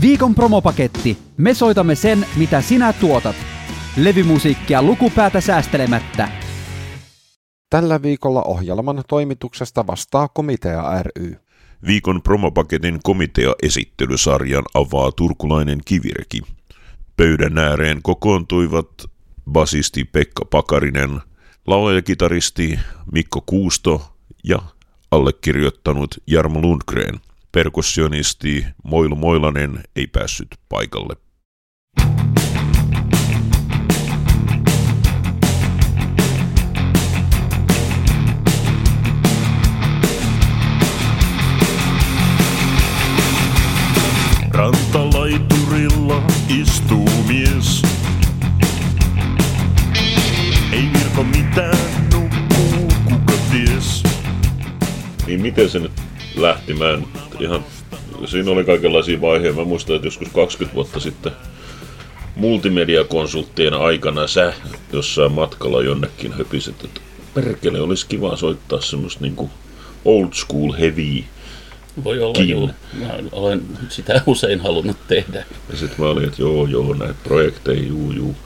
Viikon promopaketti. Me soitamme sen, mitä sinä tuotat. Levymusiikkia lukupäätä säästelemättä. Tällä viikolla ohjelman toimituksesta vastaa Komitea ry. Viikon promopaketin komitea-esittelysarjan avaa turkulainen kivirki. Pöydän ääreen kokoontuivat basisti Pekka Pakarinen, laulajakitaristi Mikko Kuusto ja allekirjoittanut Jarmo Lundgren. Perkussionisti Moilu Moilanen ei päässyt paikalle. Rantalaiturilla istuu mies. Ei virko mitään, nukkuu kuka ties. Niin miten se nyt lähti? Mä en ihan, siinä oli kaikenlaisia vaiheita. Mä muistan, että joskus 20 vuotta sitten multimediakonsulttien aikana sä jossain matkalla jonnekin höpiset, että perkele olisi kiva soittaa semmoista niinku old school heavy Voi olla, joo. Mä olen sitä usein halunnut tehdä. Ja sitten mä olin, että joo, joo, näitä projekteja, juu, juu.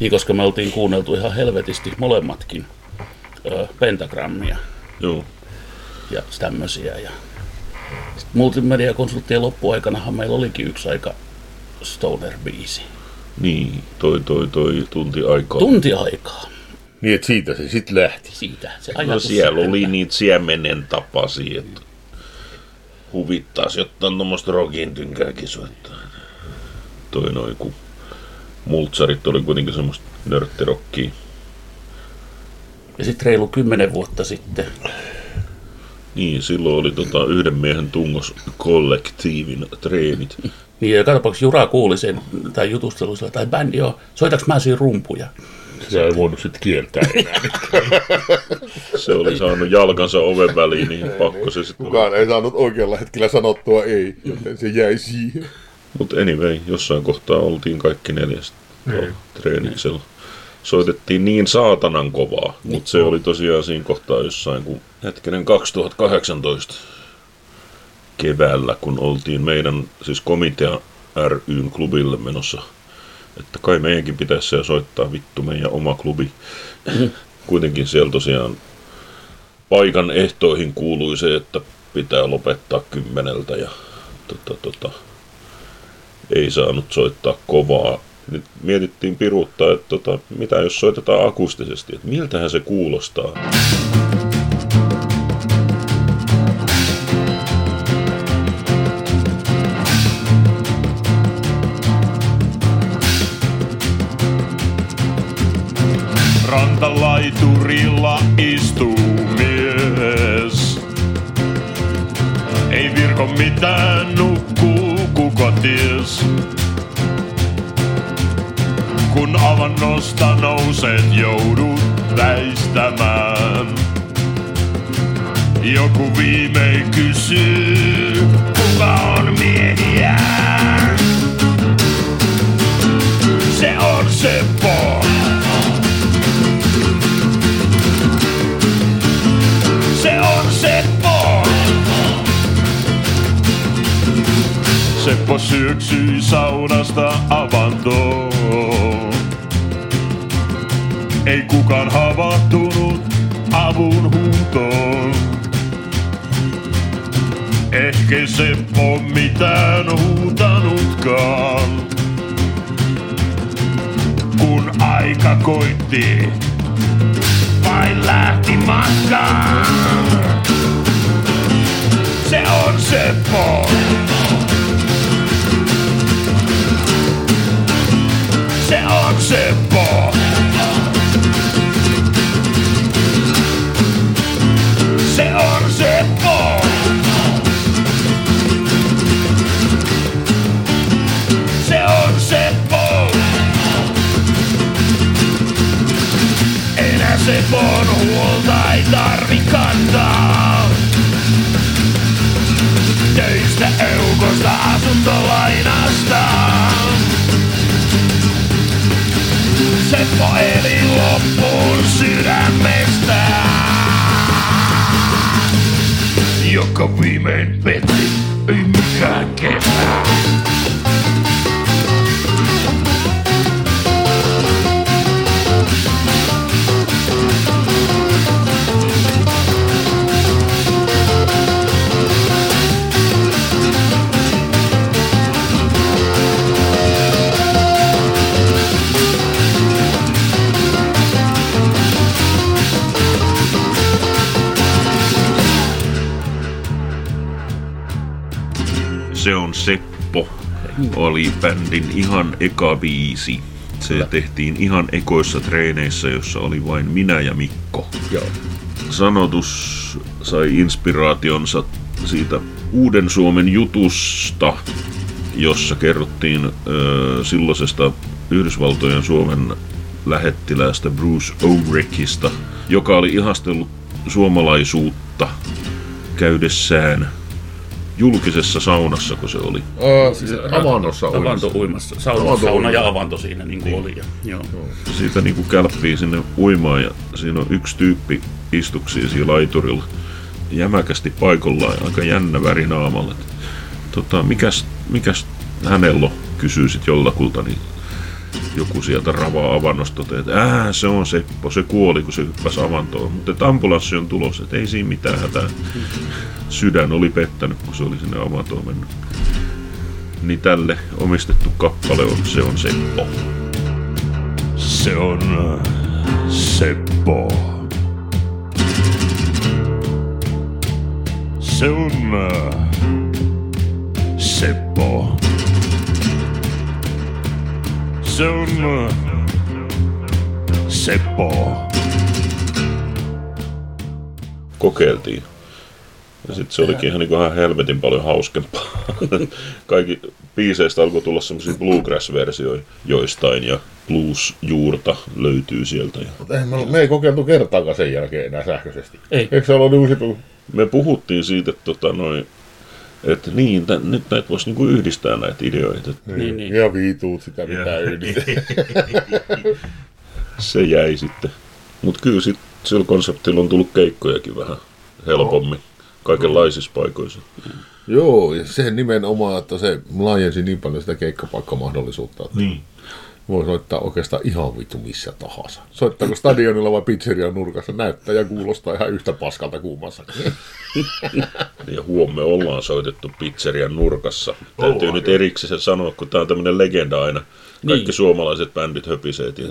Niin, koska me oltiin kuunneltu ihan helvetisti molemmatkin ö, pentagrammia Joo, ja tämmöisiä. Ja sitten multimediakonsulttien loppuaikanahan meillä olikin yksi aika stoner-biisi. niin, toi, toi, toi tunti aikaa. Tunti aikaa Niin, että siitä se sitten lähti. siitä. Se No siellä oli lähti. niitä siemenen tapasia, että huvittaisi jotain tuommoista rockin tynkääkin soittaa. Toi noin, kun multsarit oli kuitenkin semmoista nörttirokkia. Ja sitten reilu kymmenen vuotta sitten Niin, silloin oli tota yhden miehen tungos kollektiivin treenit. Niin, ja katsopaaks Jura kuuli sen, tai jutustelussa, tai bändi, joo, soitaks mä siinä rumpuja? Se ei voinut sitten kieltää enää. Se oli saanut jalkansa oven väliin, niin pakko se sitten Kukaan ei saanut oikealla hetkellä sanottua ei, joten se jäi siihen. Mutta anyway, jossain kohtaa oltiin kaikki neljästä treeniksellä. Soitettiin niin saatanan kovaa, mutta se oli tosiaan siinä kohtaa jossain, kun hetkinen 2018 keväällä, kun oltiin meidän siis komitea ryn klubille menossa, että kai meidänkin pitäisi siellä soittaa vittu meidän oma klubi. Kuitenkin siellä tosiaan paikan ehtoihin kuului se, että pitää lopettaa kymmeneltä ja tota, tota, ei saanut soittaa kovaa. Nyt mietittiin piruuttaa, että tota, mitä jos soitetaan akustisesti, että miltähän se kuulostaa. Seppo mitään huutanutkaan. Kun aika koitti, vain lähti matkaan. Se on Seppo. Se on Seppo. Se on Seppo. Sepon huolta ei tarvi kantaa. Töistä, eukosta, asuntolainasta. Seppo eli loppuun sydämestä. Joka viimein petti, ei mikään ketään. Se on Seppo, oli bändin ihan eka biisi. Se tehtiin ihan ekoissa treeneissä, jossa oli vain minä ja Mikko. Joo. Sanotus sai inspiraationsa siitä Uuden Suomen jutusta, jossa kerrottiin ö, silloisesta Yhdysvaltojen Suomen lähettiläästä Bruce O'Rickista, joka oli ihastellut suomalaisuutta käydessään julkisessa saunassa, kun se oli. Aa, siis avannossa Avanto uimassa. uimassa. Sauna, Avanto sauna ja avanto siinä niin kuin oli. Ja, joo. Siitä niinku kälppii sinne uimaan ja siinä on yksi tyyppi istuksii siinä laiturilla jämäkästi paikallaan ja aika jännä väri naamalla. Tota, mikäs, mikäs hänellä on, kysyy sit jollakulta, niin joku sieltä ravaa avannosta että ää, se on Seppo, se kuoli, kun se hyppäsi avantoon. Mutta ambulanssi on tulossa, että ei siinä mitään hätää. Sydän oli pettänyt, kun se oli sinne avantoon mennyt. Niin tälle omistettu kappale on, se on Seppo. Se on äh, Seppo. Se on äh, Seppo. Se on äh, Seppo. kokeiltiin. Ja sitten se olikin ihan, niin ihan helvetin paljon hauskempaa. Kaikki biiseistä alkoi tulla semmoisia bluegrass-versioita joistain ja blues-juurta löytyy sieltä. Ja Mutta me, me ei kokeiltu kertaakaan sen jälkeen enää sähköisesti. Ei. Eikö se ollut uusi me puhuttiin siitä, että, tota, noin, että niin, tä, nyt näitä voisi niinku yhdistää näitä ideoita. Että Niin, niin. Ja viituut sitä mitä yhdistetään. se jäi sitten. Mutta kyllä sit sillä konseptilla on tullut keikkojakin vähän helpommin kaikenlaisissa paikoissa. Joo, ja se nimenomaan, että se laajensi niin paljon sitä keikkapaikkamahdollisuutta, että Niin. Voi soittaa oikeastaan ihan vittu missä tahansa. Soittaako stadionilla vai pizzerian nurkassa, näyttää ja kuulostaa ihan yhtä paskalta kuumassa. Ja huom, me ollaan soitettu pizzerian nurkassa. Täytyy nyt erikseen sanoa, kun tämä on tämmöinen legenda aina. Kaikki Niin. suomalaiset bändit höpisee, että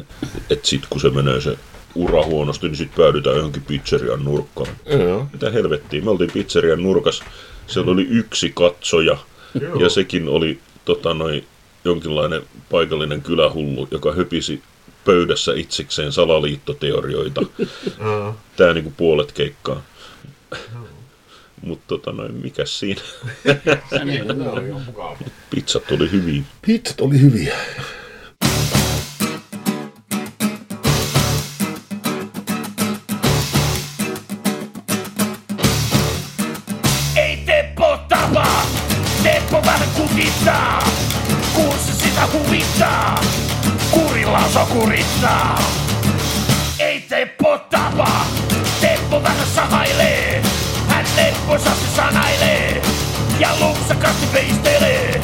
et sit kun se menee se ura huonosti, niin sit päädytään johonkin pizzerian nurkkaan. Joo. Mitä helvettiä, me oltiin pizzerian nurkassa, siellä oli yksi katsoja, ja sekin oli tota, noin, jonkinlainen paikallinen kylähullu, joka höpisi pöydässä itsekseen salaliittoteorioita. Tää niinku puolet keikkaa. Mutta tota noin, mikäs siinä? Pizzat oli hyviä. Pizzat oli hyviä. Ei Teppo tapa, Teppo vähän kutittaa, Kurilla kurittaa. Ei Teppo tapa, Teppo vähän sahailee. Hän lepposa se sanailee ja lupsakasti veistelee.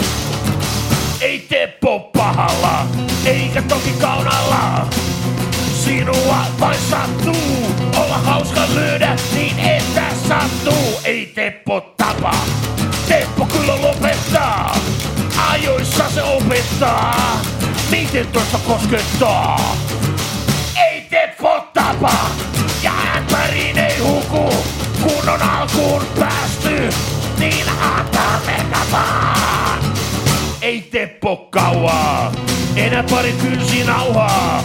Ei Teppo pahalla, eikä toki kaunalla. Sinua vain sattuu olla hauska lyödä niin että sattuu. Ei Teppo tapa, Teppo kyllä lopettaa. Ajoissa se opettaa, miten toista koskettaa. Ei Teppo tapa, ja ämpäriin ei huku. Kun on alkuun päästy, niin antaa mennä vaan. Ei Teppo kauaa, enää pari kynsi nauhaa.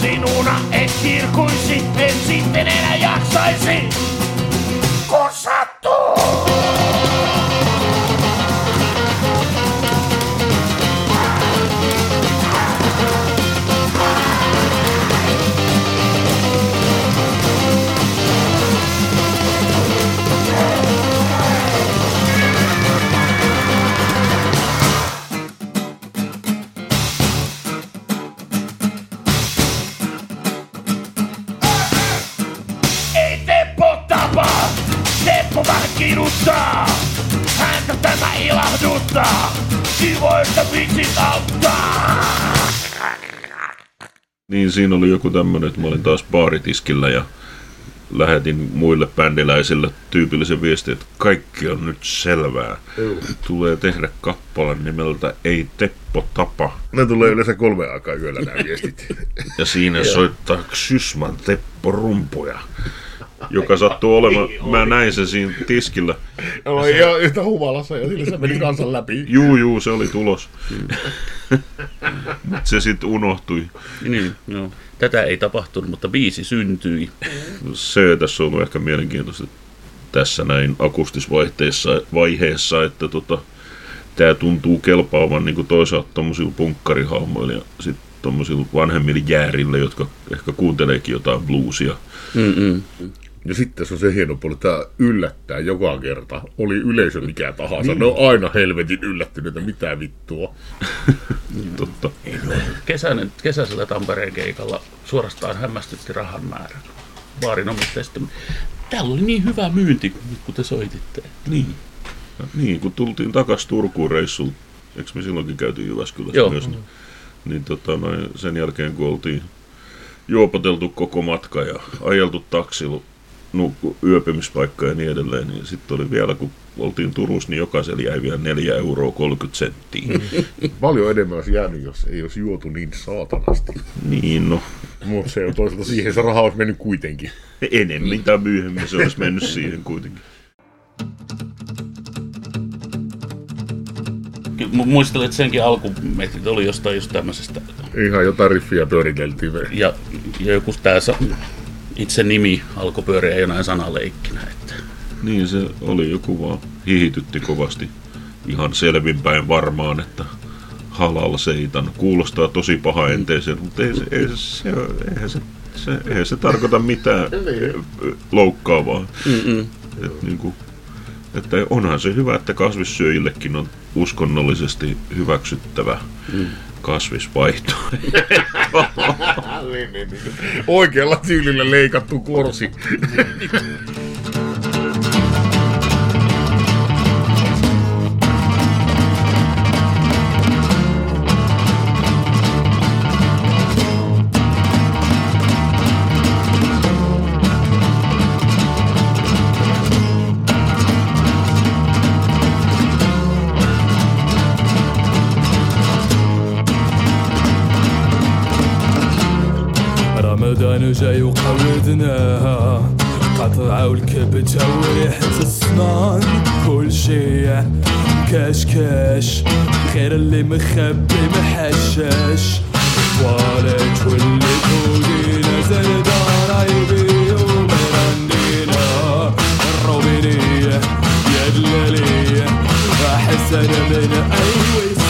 Sinuna en kirkuisi, en sitten enää jaksaisi. Kun siinä oli joku tämmönen, että mä olin taas baaritiskillä ja lähetin muille bändiläisille tyypillisen viestin, että kaikki on nyt selvää. Tulee tehdä kappale nimeltä Ei Teppo tapa. Ne tulee yleensä kolme aikaa yöllä nämä viestit. Ja siinä soittaa Xysman Teppo rumpuja. joka sattuu olemaan, mä näin sen siinä tiskillä. No, ei ole yhtä humalassa ja sillä se meni kansan läpi. Juu, juu, se oli tulos. Mut se sitten unohtui. Niin, joo. Tätä ei tapahtunut, mutta biisi syntyi. Se tässä on ollut ehkä mielenkiintoista tässä näin akustisvaiheessa, vaiheessa, että tota, tämä tuntuu kelpaavan niin toisaalta tuommoisilla punkkarihahmoilla ja sitten tuommoisilla vanhemmilla jäärillä, jotka ehkä kuunteleekin jotain bluesia. Mm-mm. Ja sitten se on se hieno puoli, että tämä yllättää joka kerta. Oli yleisö mikä tahansa. Ne on aina helvetin yllättyneitä, mitä vittua. Totta. Kesäinen, kesäisellä Tampereen keikalla suorastaan hämmästytti rahan määrän. Baarin omistajista. Täällä oli niin hyvä myynti, kun te soititte. Niin. Niin, kun tultiin takaisin Turkuun reissulta, eikö me silloinkin käyty Jyväskylässä Joo. myös, niin, niin tota, noin, sen jälkeen kun oltiin juopoteltu koko matka ja ajeltu taksilla, nukku, yöpymispaikka ja niin edelleen, niin sitten oli vielä, kun oltiin Turussa, niin jokaisella jäi vielä 4 euroa 30 senttiä. Paljon enemmän olisi jäänyt, jos ei olisi juotu niin saatanasti. niin, no, Mutta se on toisaalta siihen se raha olisi mennyt kuitenkin. enemmän tai myöhemmin se olisi mennyt siihen kuitenkin. Ky- mu- Muistelen, että senkin alkumetrit oli jostain just tämmöisestä. Ihan jotain riffiä pyöriteltiin. Ja, ja joku tämä itse nimi alkoi pyöriä jonain sanaleikkinä. Että. Niin se oli joku vaan hihitytti kovasti. Ihan selvinpäin varmaan, että halal seitan. Kuulostaa tosi paha enteisen, mutta ei se, ei se, se, eihän se, se, eihän se tarkoita mitään loukkaavaa. Et niin kuin, että onhan se hyvä, että kasvissyöjillekin on uskonnollisesti hyväksyttävä kasvisvaihto. Oikealla tyylillä leikattu korsi. جاي وقودناها قطعة والكبتة وريحة الصنان كل شي كاش كاش غير اللي مخبي محشش. والد واللي فوقينا زندان يبيو مراندينا الروبينية يا دلالية أحسن من أي ويسكي.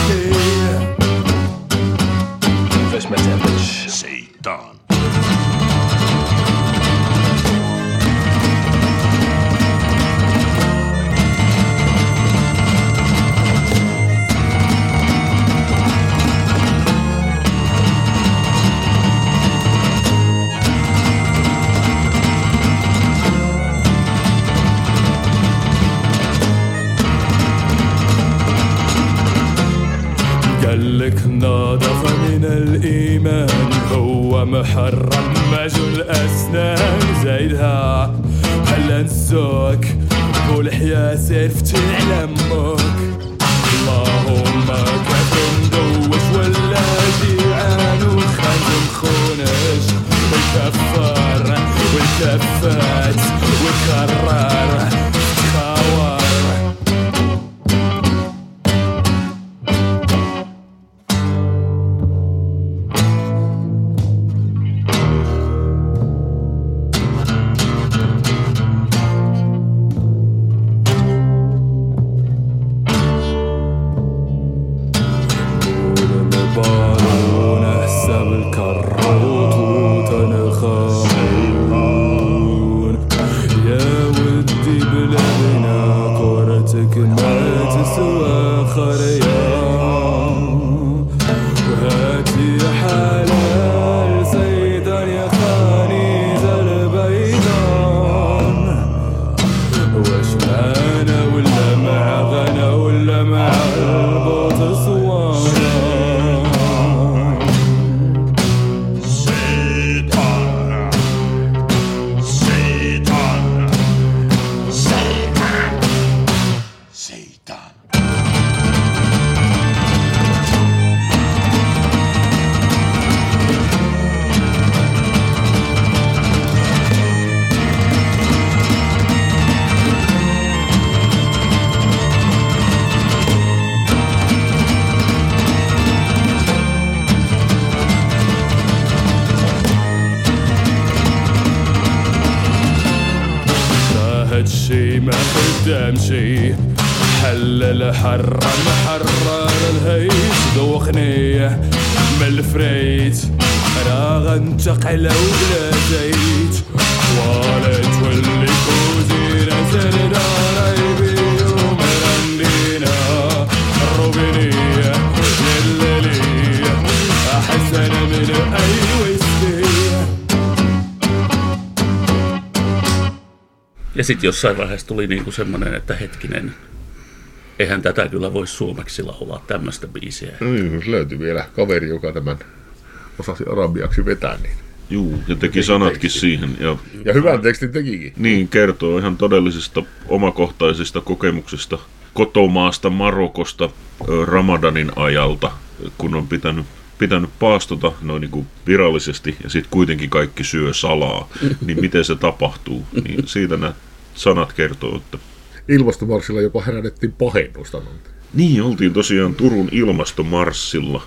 Ja sitten jossain vaiheessa tuli niinku semmoinen, että hetkinen, eihän tätä kyllä voi suomeksi laulaa tämmöistä biisiä. No niin, löytyi vielä kaveri, joka tämän osasi arabiaksi vetää, niin Juu, ja teki sanatkin tekstin. siihen. Ja, ja hyvän tekstin tekikin. Niin, kertoo ihan todellisista omakohtaisista kokemuksista kotomaasta Marokosta Ramadanin ajalta, kun on pitänyt pitänyt paastota noin niin kuin virallisesti ja sitten kuitenkin kaikki syö salaa, niin miten se tapahtuu. Niin siitä nämä sanat kertoo, että Ilmastomarssilla jopa herätettiin pahennusta. niin, oltiin tosiaan Turun ilmastomarssilla.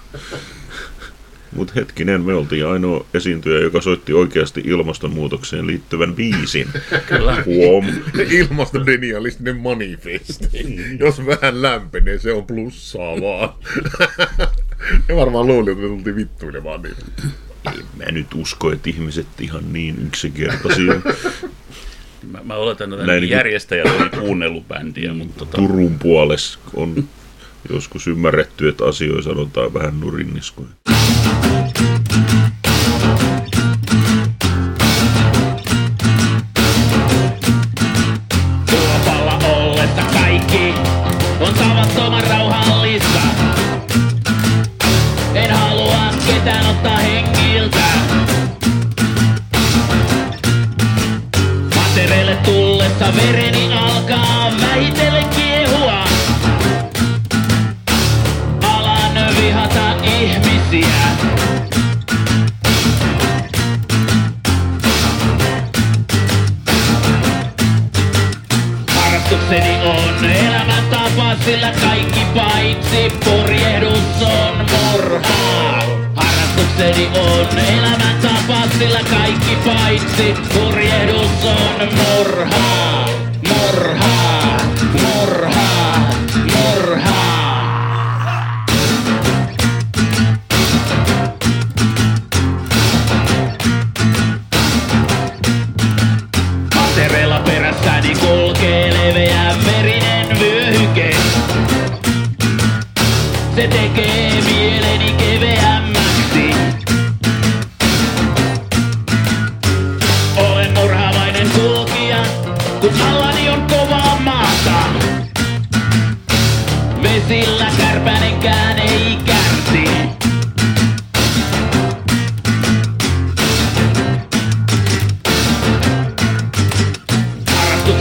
Mutta hetkinen, me oltiin ainoa esiintyjä, joka soitti oikeasti ilmastonmuutokseen liittyvän biisin. Kyllä. Huom. Ilmastodenialistinen manifesti. Jos vähän lämpenee, se on plussaa vaan. Ne varmaan luuli, että me tultiin vittuilemaan niin. En mä nyt usko, että ihmiset ihan niin yksinkertaisia. Mä, mä oletan, että Näin Näin niin kuin- järjestäjät oli kuunnellut bändiä, mutta tota, Turun puolessa on joskus ymmärretty, että asioita sanotaan vähän nurinniskoja. Elämäntapa, sillä kaikki paitsi purjehdus on murhaa. Harrastukseni on elämäntapa, sillä kaikki paitsi purjehdus on murhaa. Murhaa, murhaa.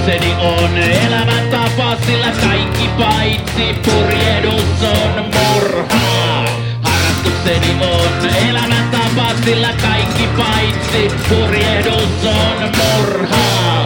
Harrastukseni on elämäntapa, sillä kaikki paitsi purjehdus on murhaa. Harrastukseni on elämäntapa, sillä kaikki paitsi purjehdus on. Murhaa,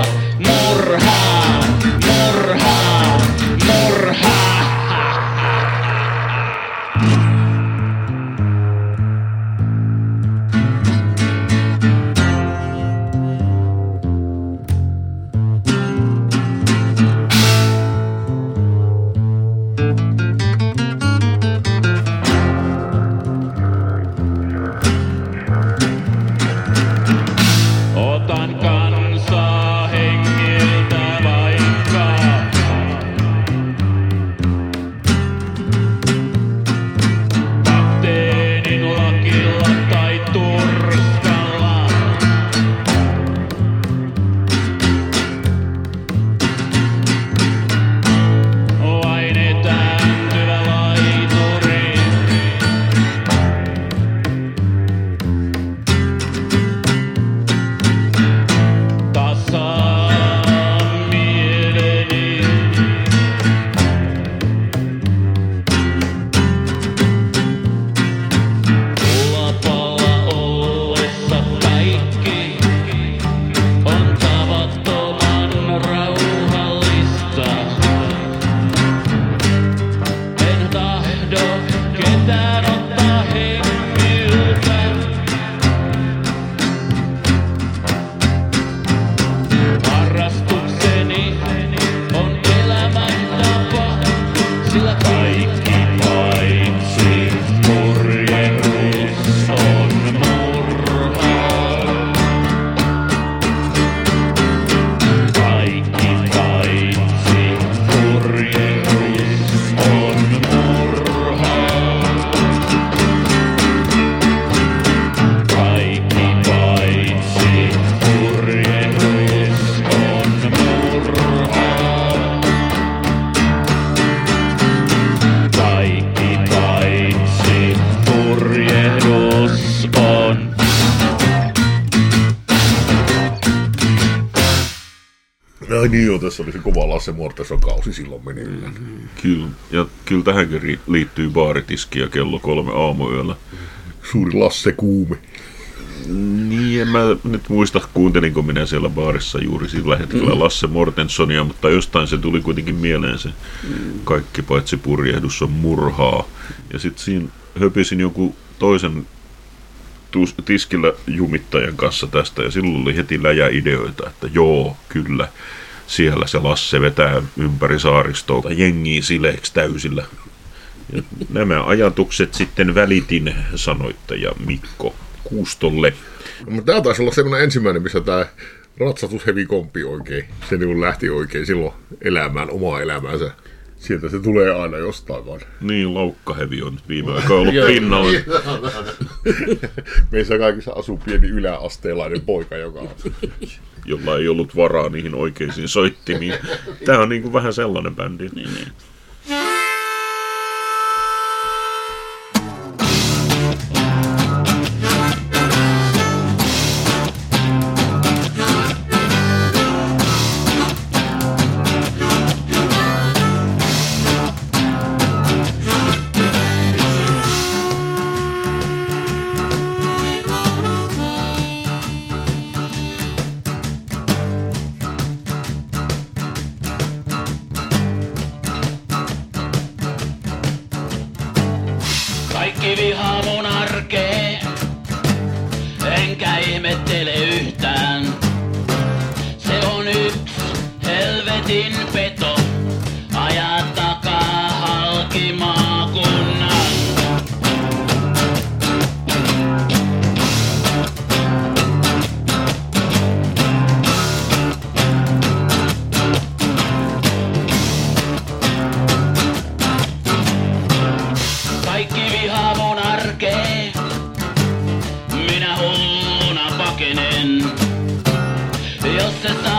niin, tässä oli se kova Lasse Mortason kausi silloin meneillään. Kyllä. Ja kyllä tähänkin liittyy baaritiski ja kello kolme aamuyöllä. Suuri Lasse Kuume. Niin, en mä nyt muista, kuuntelinko minä siellä baarissa juuri sillä hetkellä mm. Lasse Mortensonia, mutta jostain se tuli kuitenkin mieleen se kaikki paitsi purjehdus on murhaa. Ja sitten siinä höpisin joku toisen tus- tiskillä jumittajan kanssa tästä, ja silloin oli heti läjä ideoita, että joo, kyllä, siellä se Lasse vetää ympäri saaristoa jengiä sileeksi täysillä. Ja nämä ajatukset sitten välitin sanoittaja Mikko Kuustolle. No, tämä taisi olla semmoinen ensimmäinen, missä tämä ratsatushevi komppi oikein, se niin lähti oikein silloin elämään omaa elämäänsä. Sieltä se tulee aina jostain vaan. Niin, laukkahevi on viime aikoina ollut pinnalla. Meissä kaikissa asuu pieni yläasteelainen poika, joka on. Jolla ei ollut varaa niihin oikeisiin soittimiin. Tämä on niin kuin vähän sellainen bändi. Niin, niin. Jos se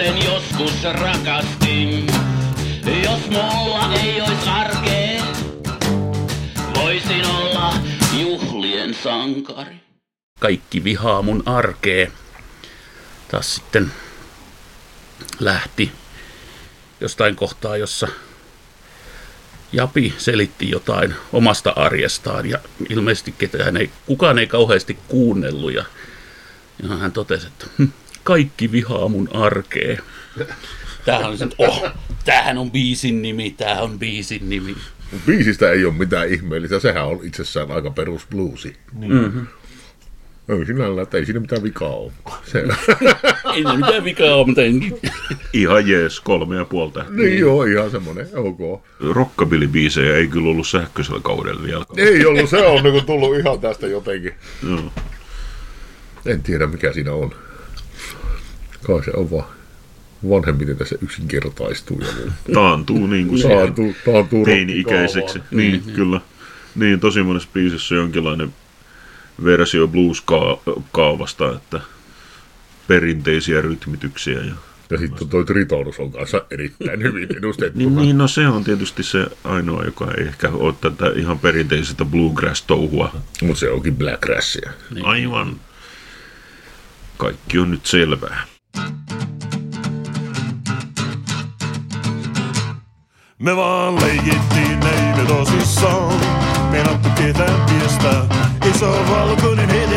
Kuten joskus rakastin. Jos mulla ei ois arkee, voisin olla juhlien sankari. Kaikki vihaa mun arkee. Taas sitten lähti jostain kohtaa, jossa Japi selitti jotain omasta arjestaan ja ilmeisesti ketään ei, kukaan ei kauheasti kuunnellut ja, ja hän totesi, että "Hm, kaikki vihaa mun arkee. Tämähän on, se, oh, tämähän on biisin nimi, tämä on biisin nimi. Biisistä ei ole mitään ihmeellistä, sehän on itsessään aika perus bluesi. Mm-hmm. On sinällä, että ei siinä mitään vikaa ole. Se, Ei ne mitään vikaa ole, mutta en... Ihan jees, kolme ja puoli tähteä. niin joo, ihan semmonen, ok. Rockabilly-biisejä ei kyllä ollut sähköisellä kaudella vielä. Ei ollut, se on niin tullut ihan tästä jotenkin. Joo. En tiedä mikä siinä on. Kai se on vaan vanhemmiten tässä yksinkertaistuu ja. Taantuu niin kuin se Taantuu, taantuu teini-ikäiseksi. rockikaavaan. Niin, kyllä. Niin, tosi monessa biisissä on jonkinlainen versio blues-kaavasta, että perinteisiä rytmityksiä. Ja... Ja sitten toi Tritonus on kanssa erittäin hyvin edustettu. Niin, niin, no se on tietysti se ainoa, joka ei ehkä ole tätä ihan perinteisestä bluegrass-touhua. Mutta se onkin Black Rassia. Niin. Aivan. Kaikki on nyt selvää. Me vaan leikittiin, ei me tosissaan. Meinattu ketään piestä. Iso valkoinen heteromies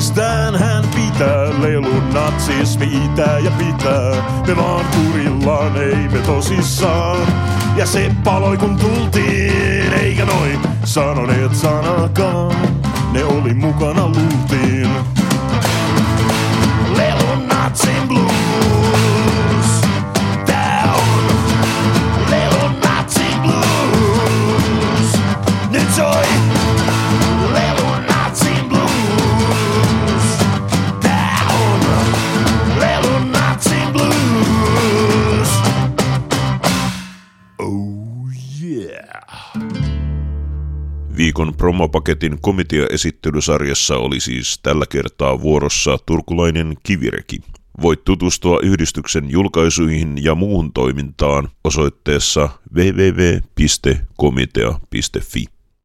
virikkeistään hän pitää, lelunatsismi itää ja pitää. Me vaan kurillaan, ei me tosissaan. Ja se paloi kun tultiin, eikä noin sanoneet sanakaan. Ne oli mukana luultiin. Viikon promopaketin komitea-esittelysarjassa oli siis tällä kertaa vuorossa turkulainen kivireki. Voit tutustua yhdistyksen julkaisuihin ja muuhun toimintaan osoitteessa www.komitea.fi.